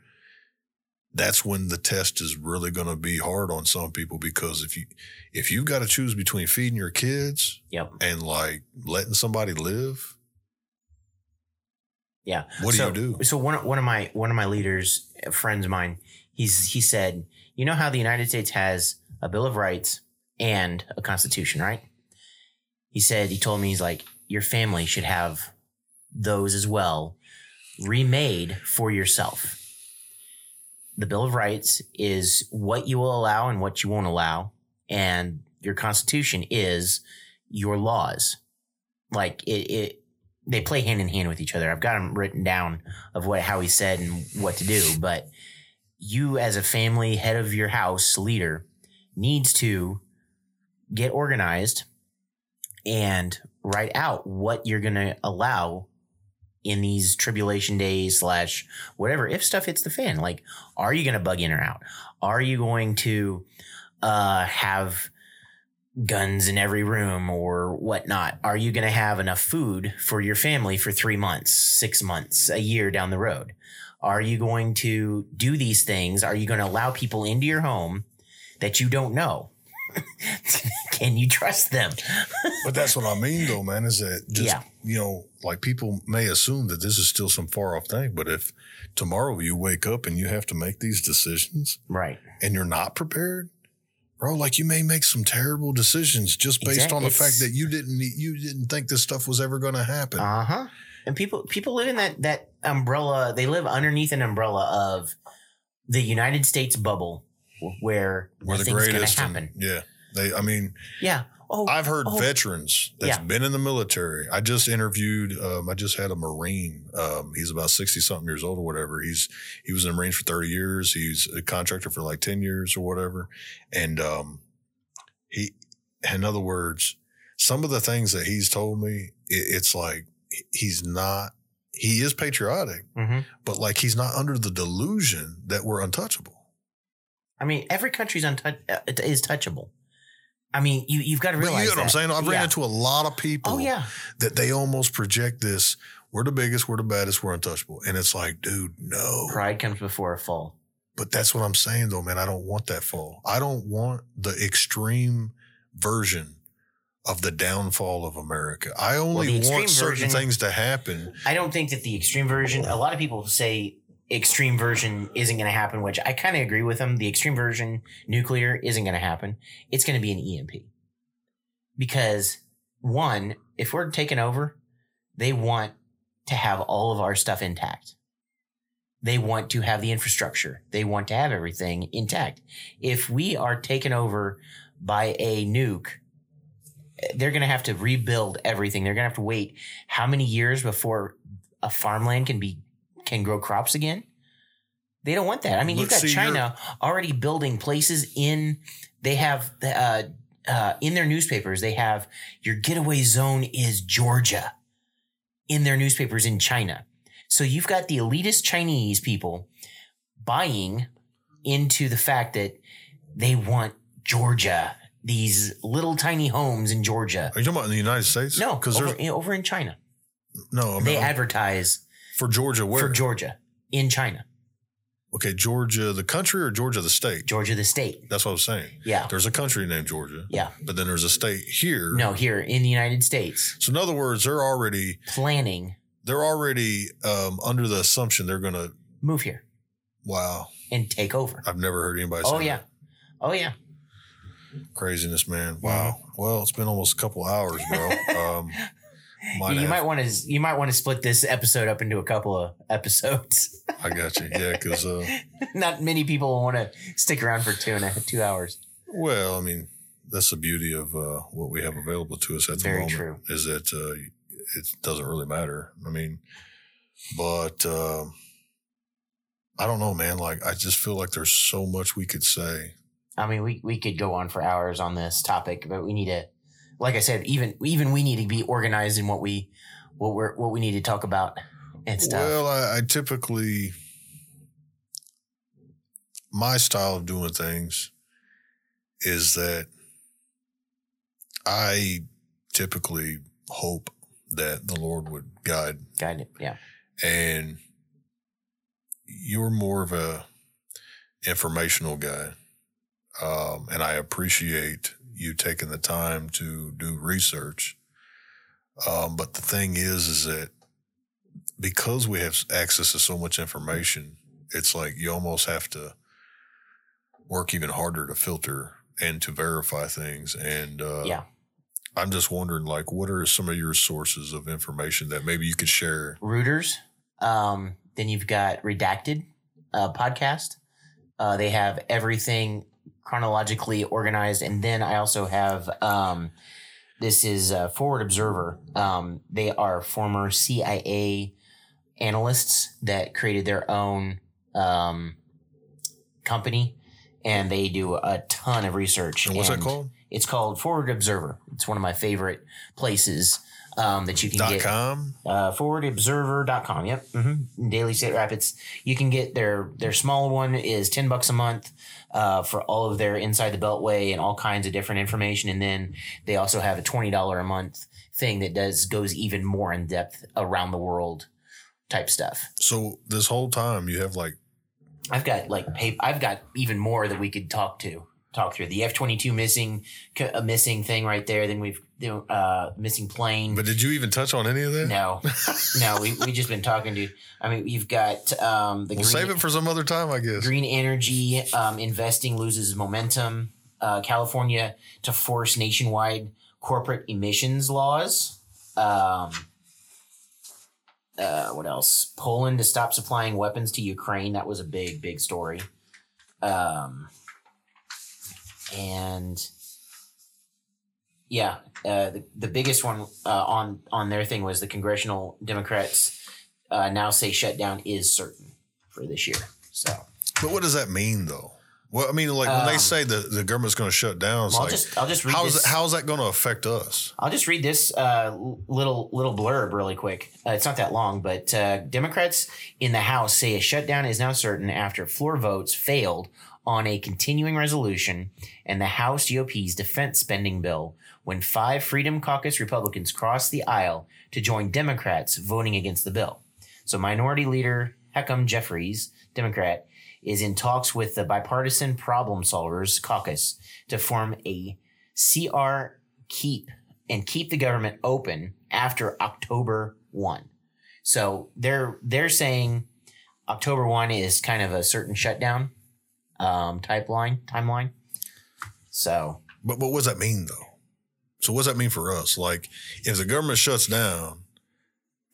that's when the test is really going to be hard on some people because if you if you've got to choose between feeding your kids Yep. and like letting somebody live, Yeah. what do so, you do? So one of- one of my one of my leaders, friends of mine, he's he said, you know how the United States has a Bill of Rights and a Constitution, right? He said he told me he's like your family should have those as well, remade for yourself. The Bill of Rights is what you will allow and what you won't allow, and your Constitution is your laws. Like it, it they play hand in hand with each other. I've got them written down of what how he said and what to do, but you as a family head of your house leader needs to get organized and write out what you're going to allow in these tribulation days slash whatever if stuff hits the fan like are you going to bug in or out are you going to uh have guns in every room or whatnot? Are you going to have enough food for your family for three months, six months, a year down the road? Are you going to do these things? Are you going to allow people into your home that you don't know? Can you trust them? But that's what I mean, though, man. Is that just Yeah. you know, like people may assume that this is still some far off thing, but if tomorrow you wake up and you have to make these decisions right. and you're not prepared, bro, like you may make some terrible decisions just based Exact- on the it's- fact that you didn't you didn't think this stuff was ever going to happen. Uh huh. And people people live in that that umbrella. They live underneath an umbrella of the United States bubble where We're the greatest. and- happen. yeah. They, I mean, yeah. Oh, I've heard oh. veterans that's Yeah. been in the military. I just interviewed. Um, I just had a Marine. Um, he's about sixty something years old or whatever. He's he was in the Marines for thirty years. He's a contractor for like ten years or whatever. And um, he, in other words, some of the things that he's told me, it, it's like he's not. He is patriotic, Mhm. but like he's not under the delusion that we're untouchable. I mean, every country's untouch uh, is touchable. I mean, you you've got to But realize you know what I'm saying? I've ran into a lot of people. Oh yeah, that they almost project this we're the biggest, we're the baddest, we're untouchable. And it's like, dude, no. pride comes before a fall. But that's what I'm saying though, man. I don't want that fall. I don't want the extreme version of the downfall of America. I only extreme want certain version- things to happen. I don't think that the extreme version. A lot of people say extreme version isn't going to happen, which I kind of agree with them. The extreme version nuclear isn't going to happen. It's going to be an EMP because one, if we're taking over, they want to have all of our stuff intact. They want to have the infrastructure. They want to have everything intact. If we are taken over by a nuke, they're going to have to rebuild everything. They're going to have to wait how many years before a farmland can be can grow crops again? They don't want that. I mean, But you've got China already building places in. They have uh, uh, in their newspapers. They have your getaway zone is Georgia in their newspapers in China. So you've got the elitist Chinese people buying into the fact that they want Georgia, these little tiny homes in Georgia. Are you talking about in the United States? No, because over, over in China. no. I They advertise for Georgia. Where? for Georgia in China, okay, Georgia, the country or Georgia, the state? Georgia the state. That's what I was saying. Yeah. There's a country named Georgia, Yeah. but then there's a state here. No, here in the United States, So in other words, they're already planning they're already um, under the assumption they're going to. move here Wow, and take over. I've never heard anybody. say Oh yeah. that. Oh yeah. craziness, man. Wow. Well, it's been almost a couple hours, bro. Um, might you have- might want to you might want to split this episode up into a couple of episodes. I got you. Yeah, because uh, Not many people want to stick around for two and a two hours. well, I mean, that's the beauty of uh, what we have available to us at the Very moment. true. Is that uh, it doesn't really matter. I mean, but um I don't know, man. Like, I just feel like there's so much we could say. I mean, we, we could go on for hours on this topic, but we need to, like I said, even even we need to be organized in what we what we're what we need to talk about and stuff. Well, I, I typically my style of doing things is that I typically hope that the Lord would guide, Guide it. Yeah. and you're more of a informational guy, um, and I appreciate you taking the time to do research. Um, but the thing is, is that because we have access to so much information, it's like you almost have to work even harder to filter and to verify things. And uh, yeah. I'm just wondering, like, what are some of your sources of information that maybe you could share? Reuters. Um, then you've got Redacted uh, podcast. Uh, they have everything chronologically organized, and then I also have um, this is uh, Forward Observer. Um, they are former CIA analysts that created their own um, company, and they do a ton of research. And what's that called? It's called Forward Observer. It's one of my favorite places um, that you can Dot get com. uh, forwardobserver.com. Yep. Mm-hmm. Daily State Rapids. You can get their, their small one is 10 bucks a month, uh, for all of their inside the beltway and all kinds of different information. And then they also have a $20 a month thing that does, goes even more in depth around the world type stuff. So this whole time you have like I've got like pay, I've got even more that we could talk to talk through the F twenty two missing a missing thing right there. Then we've uh missing plane. But did you even touch on any of that? no, no, we we just been talking to. I mean, you've got um the We'll green, save it for some other time, I guess. green energy um, investing loses momentum. Uh, California to force nationwide corporate emissions laws. Um, uh, what else? Poland to stop supplying weapons to Ukraine. That was a big, big story. Um, and yeah, uh, the, the biggest one uh, on on their thing was the congressional Democrats uh, now say shutdown is certain for this year. So But what does that mean, though? Well, I mean, like when they Um, say the, the government's going to shut down, it's I'll like, just I'll just read how's, this. how's that going to affect us? I'll just read this uh, little little blurb really quick. Uh, it's not that long, but uh, Democrats in the House say a shutdown is now certain after floor votes failed on a continuing resolution and the House GOP's defense spending bill when five Freedom Caucus Republicans crossed the aisle to join Democrats voting against the bill. So Minority Leader Hakeem Jeffries, Democrat, is in talks with the Bipartisan Problem Solvers Caucus to form a CR keep and keep the government open after October 1. So they're they're saying October 1 is kind of a certain shutdown um type line timeline. So But, but what does that mean, though? So, what does that mean for us? Like, if the government shuts down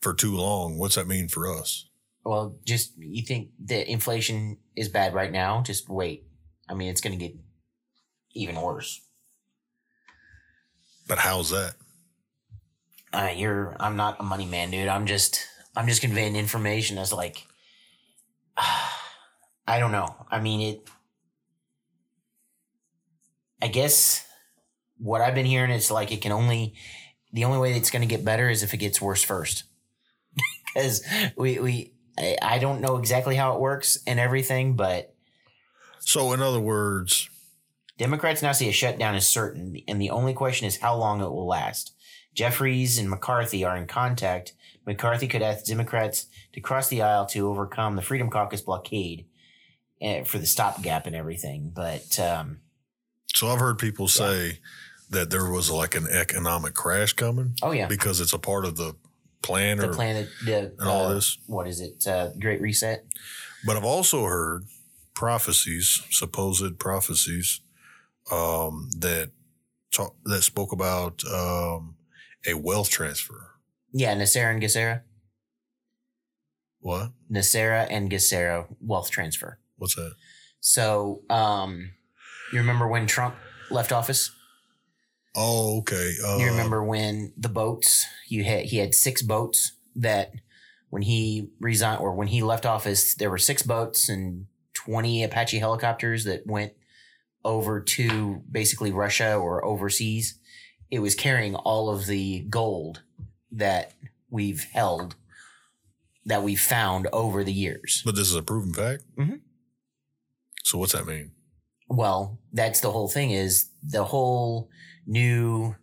for too long, what's that mean for us? well just you think that inflation is bad right now, just wait. I mean it's going to get even worse. But how's that? uh, you're I'm not a money man, dude. I'm just I'm just conveying information as like I don't know. I mean it I guess what I've been hearing is like it can only the only way it's going to get better is if it gets worse first. Cuz we we I, I don't know exactly how it works and everything, but So, in other words, Democrats now see a shutdown is certain, and the only question is how long it will last. Jeffries and McCarthy are in contact. McCarthy could ask Democrats to cross the aisle to overcome the Freedom Caucus blockade uh, for the stopgap and everything. But um, so I've heard people say that there was like an economic crash coming oh yeah, because it's a part of the plan the or plan, the and all uh, this. What is it? Uh, Great Reset. But I've also heard prophecies, supposed prophecies, um, that talk, that spoke about um, a wealth transfer. Yeah, NESARA and GESARA. What? NESARA and GESARA wealth transfer. What's that? So um, you remember when Trump left office? Oh, okay. Uh, You remember when the boats you had he had six boats that when he resigned or when he left office there were six boats and 20 Apache helicopters that went over to basically Russia or overseas. It was carrying all of the gold that we've held that we've found over the years. But this is a proven fact. Mhm. So what's that mean? Well, that's the whole thing is the whole new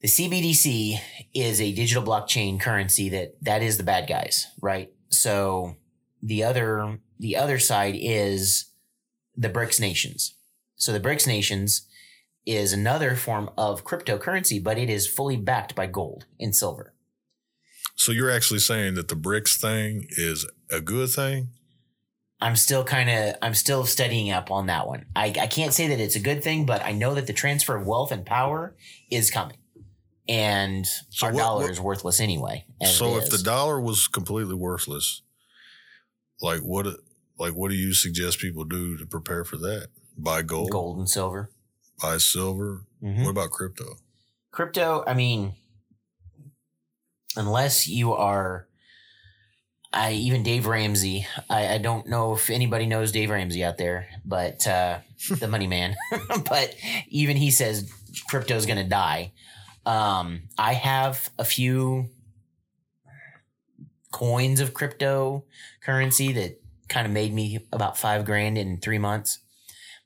the CBDC is a digital blockchain currency that that is the bad guys, right? So the other the other side is the BRICS nations. So the BRICS nations is another form of cryptocurrency, but it is fully backed by gold and silver. So you're actually saying that the BRICS thing is a good thing? I'm still kind of I'm still studying up on that one. I, I can't say that it's a good thing, but I know that the transfer of wealth and power is coming, and So our what- dollar what- is worthless anyway. So if the dollar was completely worthless, like what like what do you suggest people do to prepare for that? Buy gold, gold and silver, buy silver. Mhm. What about crypto? crypto, I mean, unless you are, I even Dave Ramsey. I, I don't know if anybody knows Dave Ramsey out there, but uh, the money man. but even he says crypto is going to die. Um, I have a few coins of cryptocurrency that kind of made me about five grand in three months,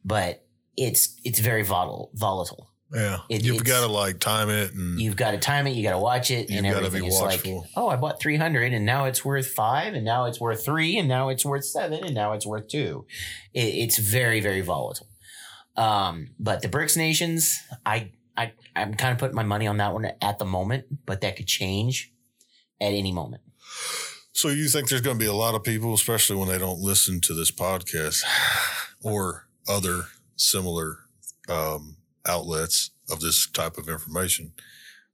but it's it's very volatile. Volatile. Yeah. It- You've got to like time it and You've got to time it. You got to watch it, and everything. be It's like, watchful. oh, I bought three hundred, and now it's worth five, and now it's worth three, and now it's worth seven, and now it's worth two. It, it's very, very volatile. Um, but the BRICS nations, I, I, I'm kind of putting my money on that one at the moment, but that could change at any moment. So you think there's going to be a lot of people, especially when they don't listen to this podcast or other similar um, outlets of this type of information,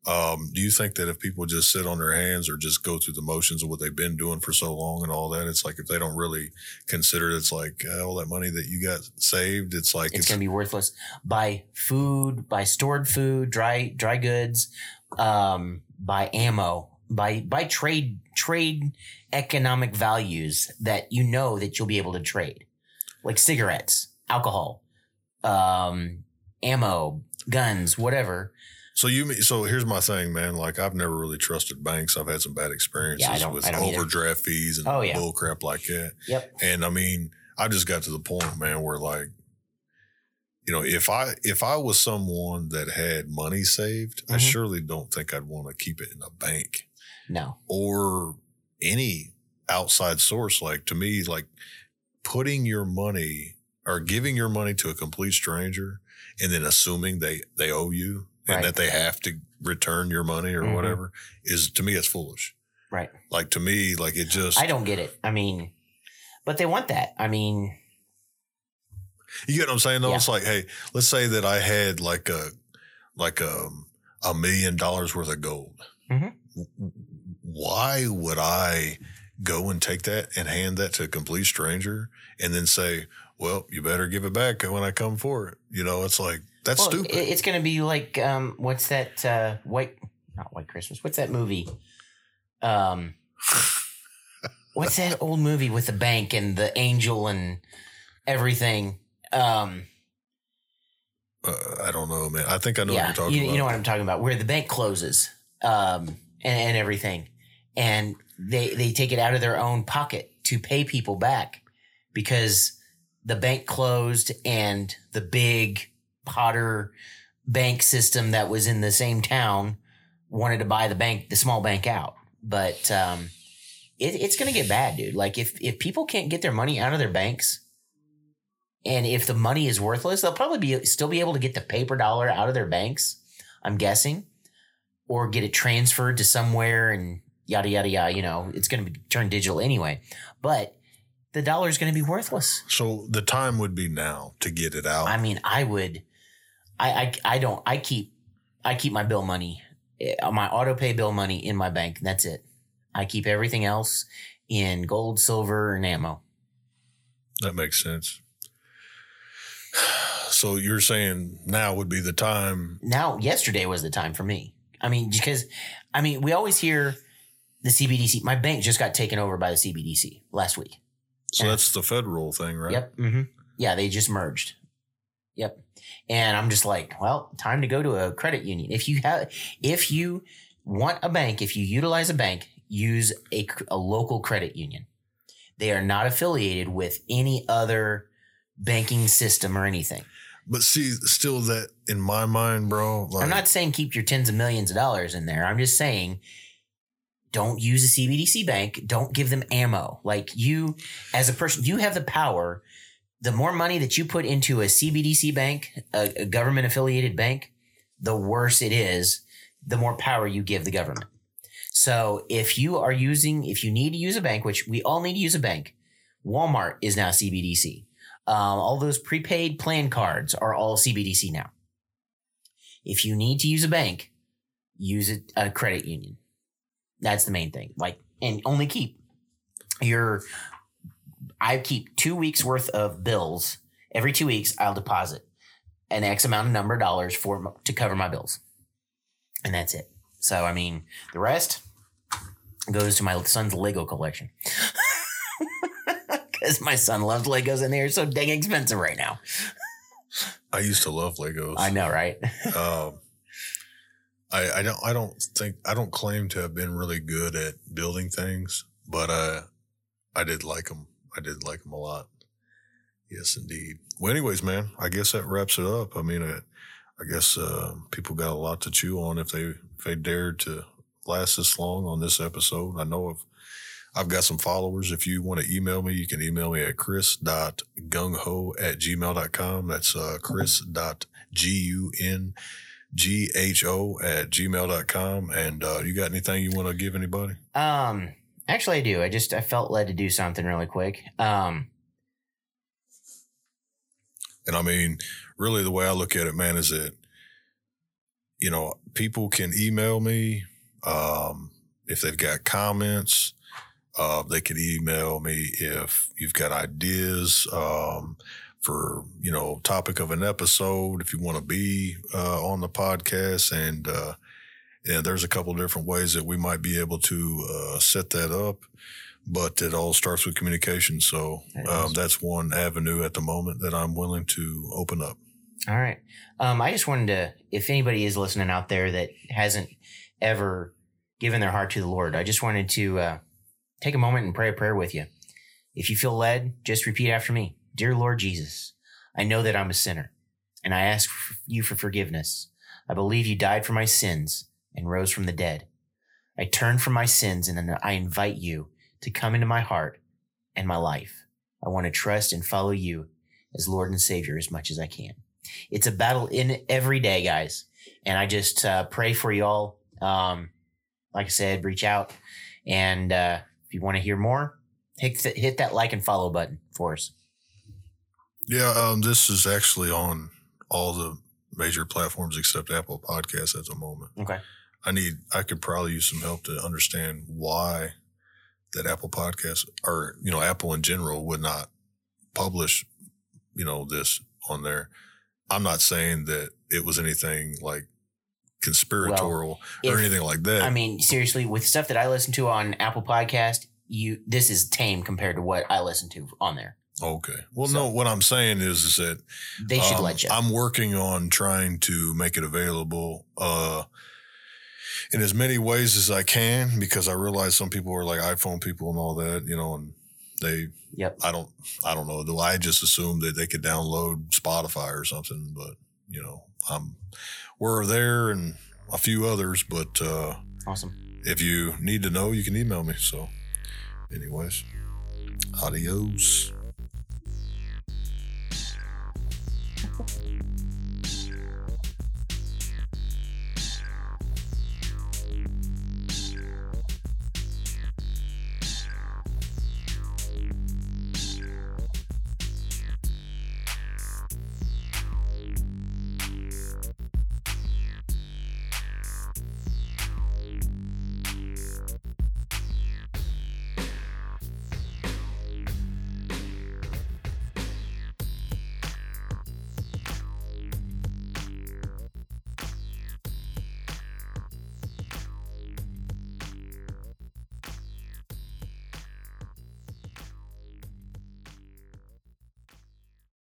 Um, do you think that if people just sit on their hands or just go through the motions of what they've been doing for so long and all that, it's like if they don't really consider it, it's like uh, all that money that you got saved, it's like it's, going to be worthless. Buy food, buy stored food, dry dry goods, um, buy ammo, buy buy trade trade economic values that you know that you'll be able to trade, like cigarettes, alcohol, um, ammo, guns, whatever. So you so here's my thing, man. Like I've never really trusted banks. I've had some bad experiences Yeah, I with I don't either. overdraft fees and Oh, yeah. bull crap like that. Yep. And I mean, I just got to the point, man, where like, you know, if I if I was someone that had money saved, I Mhm. surely don't think I'd want to keep it in a bank No. or any outside source. Like to me, like putting your money or giving your money to a complete stranger and then assuming they they owe you and Right. that they have to return your money or Mhm. whatever is to me it's foolish. Right. Like to me, like it just I don't get it. I mean, but they want that. I mean, You get what I'm saying? Though Yeah. it's like, hey, let's say that I had like a like a a million dollars worth of gold. Mhm. Why would I go and take that and hand that to a complete stranger and then say, "Well, you better give it back when I come for it"? You know, it's like that's well, stupid. it's going to be like um, what's that uh, white? Not White Christmas. What's that movie? Um, what's that old movie with the bank and the angel and everything? Um, uh, I don't know, man. I think I know what you're talking you, about. you know what I'm talking about, where the bank closes um, and, and everything, and they they take it out of their own pocket to pay people back because the bank closed and the big Potter bank system that was in the same town wanted to buy the bank, the small bank out, but um, it, it's going to get bad, dude. Like if if people can't get their money out of their banks. And if the money is worthless, they'll probably be still be able to get the paper dollar out of their banks. I'm guessing, or get it transferred to somewhere and yada yada yada. You know, it's going to be turned digital anyway. But the dollar is going to be worthless. so the time would be now to get it out. I mean, I would. I I, I don't. I keep I keep my bill money, eh, my auto pay bill money in my bank. That's it. I keep everything else in gold, silver, and ammo. that makes sense. So you're saying now would be the time now yesterday was the time for me. I mean, because I mean, we always hear the CBDC. My bank just got taken over by the CBDC last week. So that's the federal thing, right? Yep. hmm Yeah, they just merged. Yep. And I'm just like, well, time to go to a credit union. If you have, if you want a bank, if you utilize a bank, use a, a local credit union. They are not affiliated with any other banking system or anything. But see, still that in my mind, bro. Like, I'm not saying keep your tens of millions of dollars in there. I'm just saying don't use a CBDC bank. Don't give them ammo. Like you, as a person, you have the power. The more money that you put into a CBDC bank, a, a government affiliated bank, the worse it is, the more power you give the government. So if you are using, if you need to use a bank, which we all need to use a bank, Walmart is now CBDC. Um, all those prepaid plan cards are all CBDC now. If you need to use a bank, use a, a credit union. That's the main thing. Like, and only keep your. I keep two weeks worth of bills every two weeks. I'll deposit an X amount of number of dollars for to cover my bills, and that's it. So I mean, the rest goes to my son's Lego collection. Because my son loves Legos and they're so dang expensive right now. I used to love Legos. I know, right? Um, I, I don't I don't think I don't claim to have been really good at building things, but uh, I did like them. I did like them a lot. Yes, indeed. Well, anyways, man, I guess that wraps it up. I mean, uh, I guess uh, people got a lot to chew on if they if they dared to last this long on this episode. I know if I've got some followers. If you want to email me, you can email me at chris.gungho at gmail.com. That's uh, chris.g-u-n-g-h-o at gmail.com. And uh, you got anything you want to give anybody? Um, actually, I do. I just I felt led to do something really quick. Um, And I mean, really, the way I look at it, man, is that you know, people can email me um, if they've got comments. Uh, they can email me if you've got ideas um, for you know topic of an episode. If you want to be uh, on the podcast, and uh, and there's a couple different ways that we might be able to uh, set that up. But it all starts with communication. So um, that's one avenue at the moment that I'm willing to open up. All right. Um, I just wanted to, if anybody is listening out there that hasn't ever given their heart to the Lord, I just wanted to uh, take a moment and pray a prayer with you. If you feel led, just repeat after me Dear Lord Jesus, I know that I'm a sinner, and I ask you for forgiveness. I believe you died for my sins and rose from the dead. I turn from my sins and I invite you to come into my heart and my life. I want to trust and follow you as Lord and Savior as much as I can. It's a battle in every day, guys. And I just uh, pray for you all. Um, like I said, reach out. And uh, if you want to hear more, hit, th- hit that like and follow button for us. Yeah, um, this is actually on all the major platforms except Apple Podcasts at the moment. Okay. I need, I could probably use some help to understand why that Apple Podcast or, you know, Apple in general would not publish, you know, this on there. I'm not saying that it was anything like conspiratorial or If- anything like that. I mean, seriously, with stuff that I listen to on Apple Podcast, you this is tame compared to what I listen to on there. Okay. Well, So- no, what I'm saying is, is that They should Um, let you. I'm working on trying to make it available uh, in as many ways as I can because I realize some people are like iPhone people and all that, you know, and they, Yep. I don't, I don't know. Do I just assume that they could download Spotify or something? But you know, I'm we're there and a few others. But uh, Awesome. if you need to know, you can email me. So, anyways, adios.